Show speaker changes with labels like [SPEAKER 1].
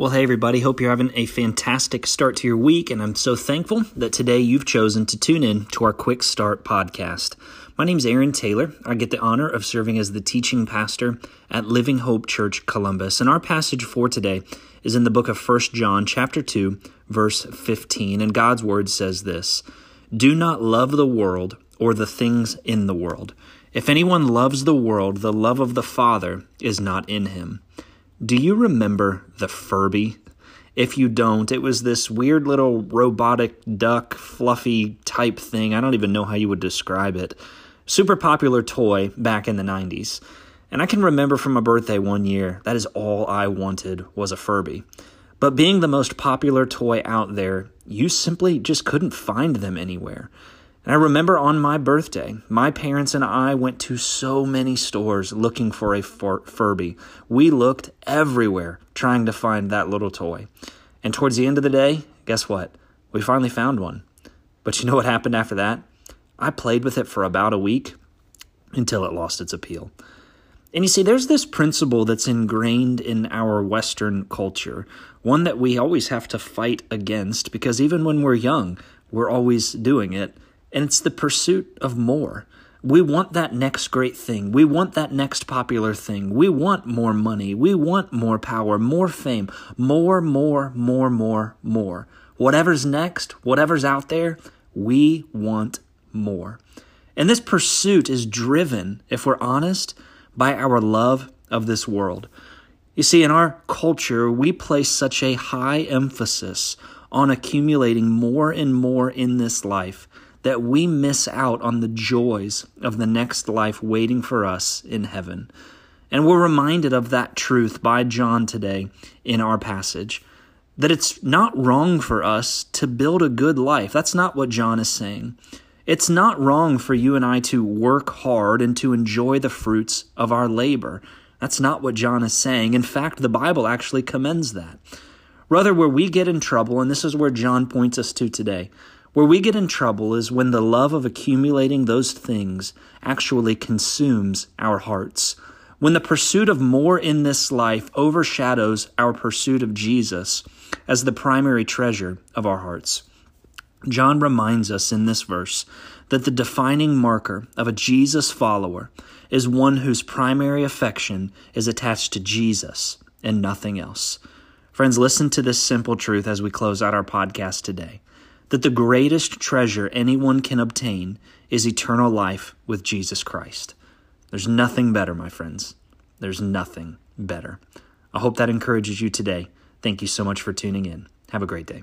[SPEAKER 1] Well, hey, everybody. Hope you're having a fantastic start to your week, and I'm so thankful that today you've chosen to tune in to our Quick Start podcast. My name's Aaron Taylor. I get the honor of serving as the teaching pastor at Living Hope Church Columbus. And our passage for today is in the book of 1 John, chapter 2, verse 15. And God's word says this Do not love the world or the things in the world. If anyone loves the world, the love of the Father is not in him. Do you remember the Furby? If you don't, it was this weird little robotic duck, fluffy type thing. I don't even know how you would describe it. Super popular toy back in the 90s. And I can remember from my birthday one year, that is all I wanted was a Furby. But being the most popular toy out there, you simply just couldn't find them anywhere. And I remember on my birthday, my parents and I went to so many stores looking for a Fur- Furby. We looked everywhere trying to find that little toy. And towards the end of the day, guess what? We finally found one. But you know what happened after that? I played with it for about a week until it lost its appeal. And you see, there's this principle that's ingrained in our Western culture, one that we always have to fight against because even when we're young, we're always doing it and it's the pursuit of more. We want that next great thing. We want that next popular thing. We want more money. We want more power, more fame, more, more, more, more, more. Whatever's next, whatever's out there, we want more. And this pursuit is driven, if we're honest, by our love of this world. You see, in our culture, we place such a high emphasis on accumulating more and more in this life that we miss out on the joys of the next life waiting for us in heaven. And we're reminded of that truth by John today in our passage that it's not wrong for us to build a good life. That's not what John is saying. It's not wrong for you and I to work hard and to enjoy the fruits of our labor. That's not what John is saying. In fact, the Bible actually commends that. Rather, where we get in trouble, and this is where John points us to today, where we get in trouble is when the love of accumulating those things actually consumes our hearts. When the pursuit of more in this life overshadows our pursuit of Jesus as the primary treasure of our hearts. John reminds us in this verse that the defining marker of a Jesus follower is one whose primary affection is attached to Jesus and nothing else. Friends, listen to this simple truth as we close out our podcast today that the greatest treasure anyone can obtain is eternal life with Jesus Christ. There's nothing better, my friends. There's nothing better. I hope that encourages you today. Thank you so much for tuning in. Have a great day.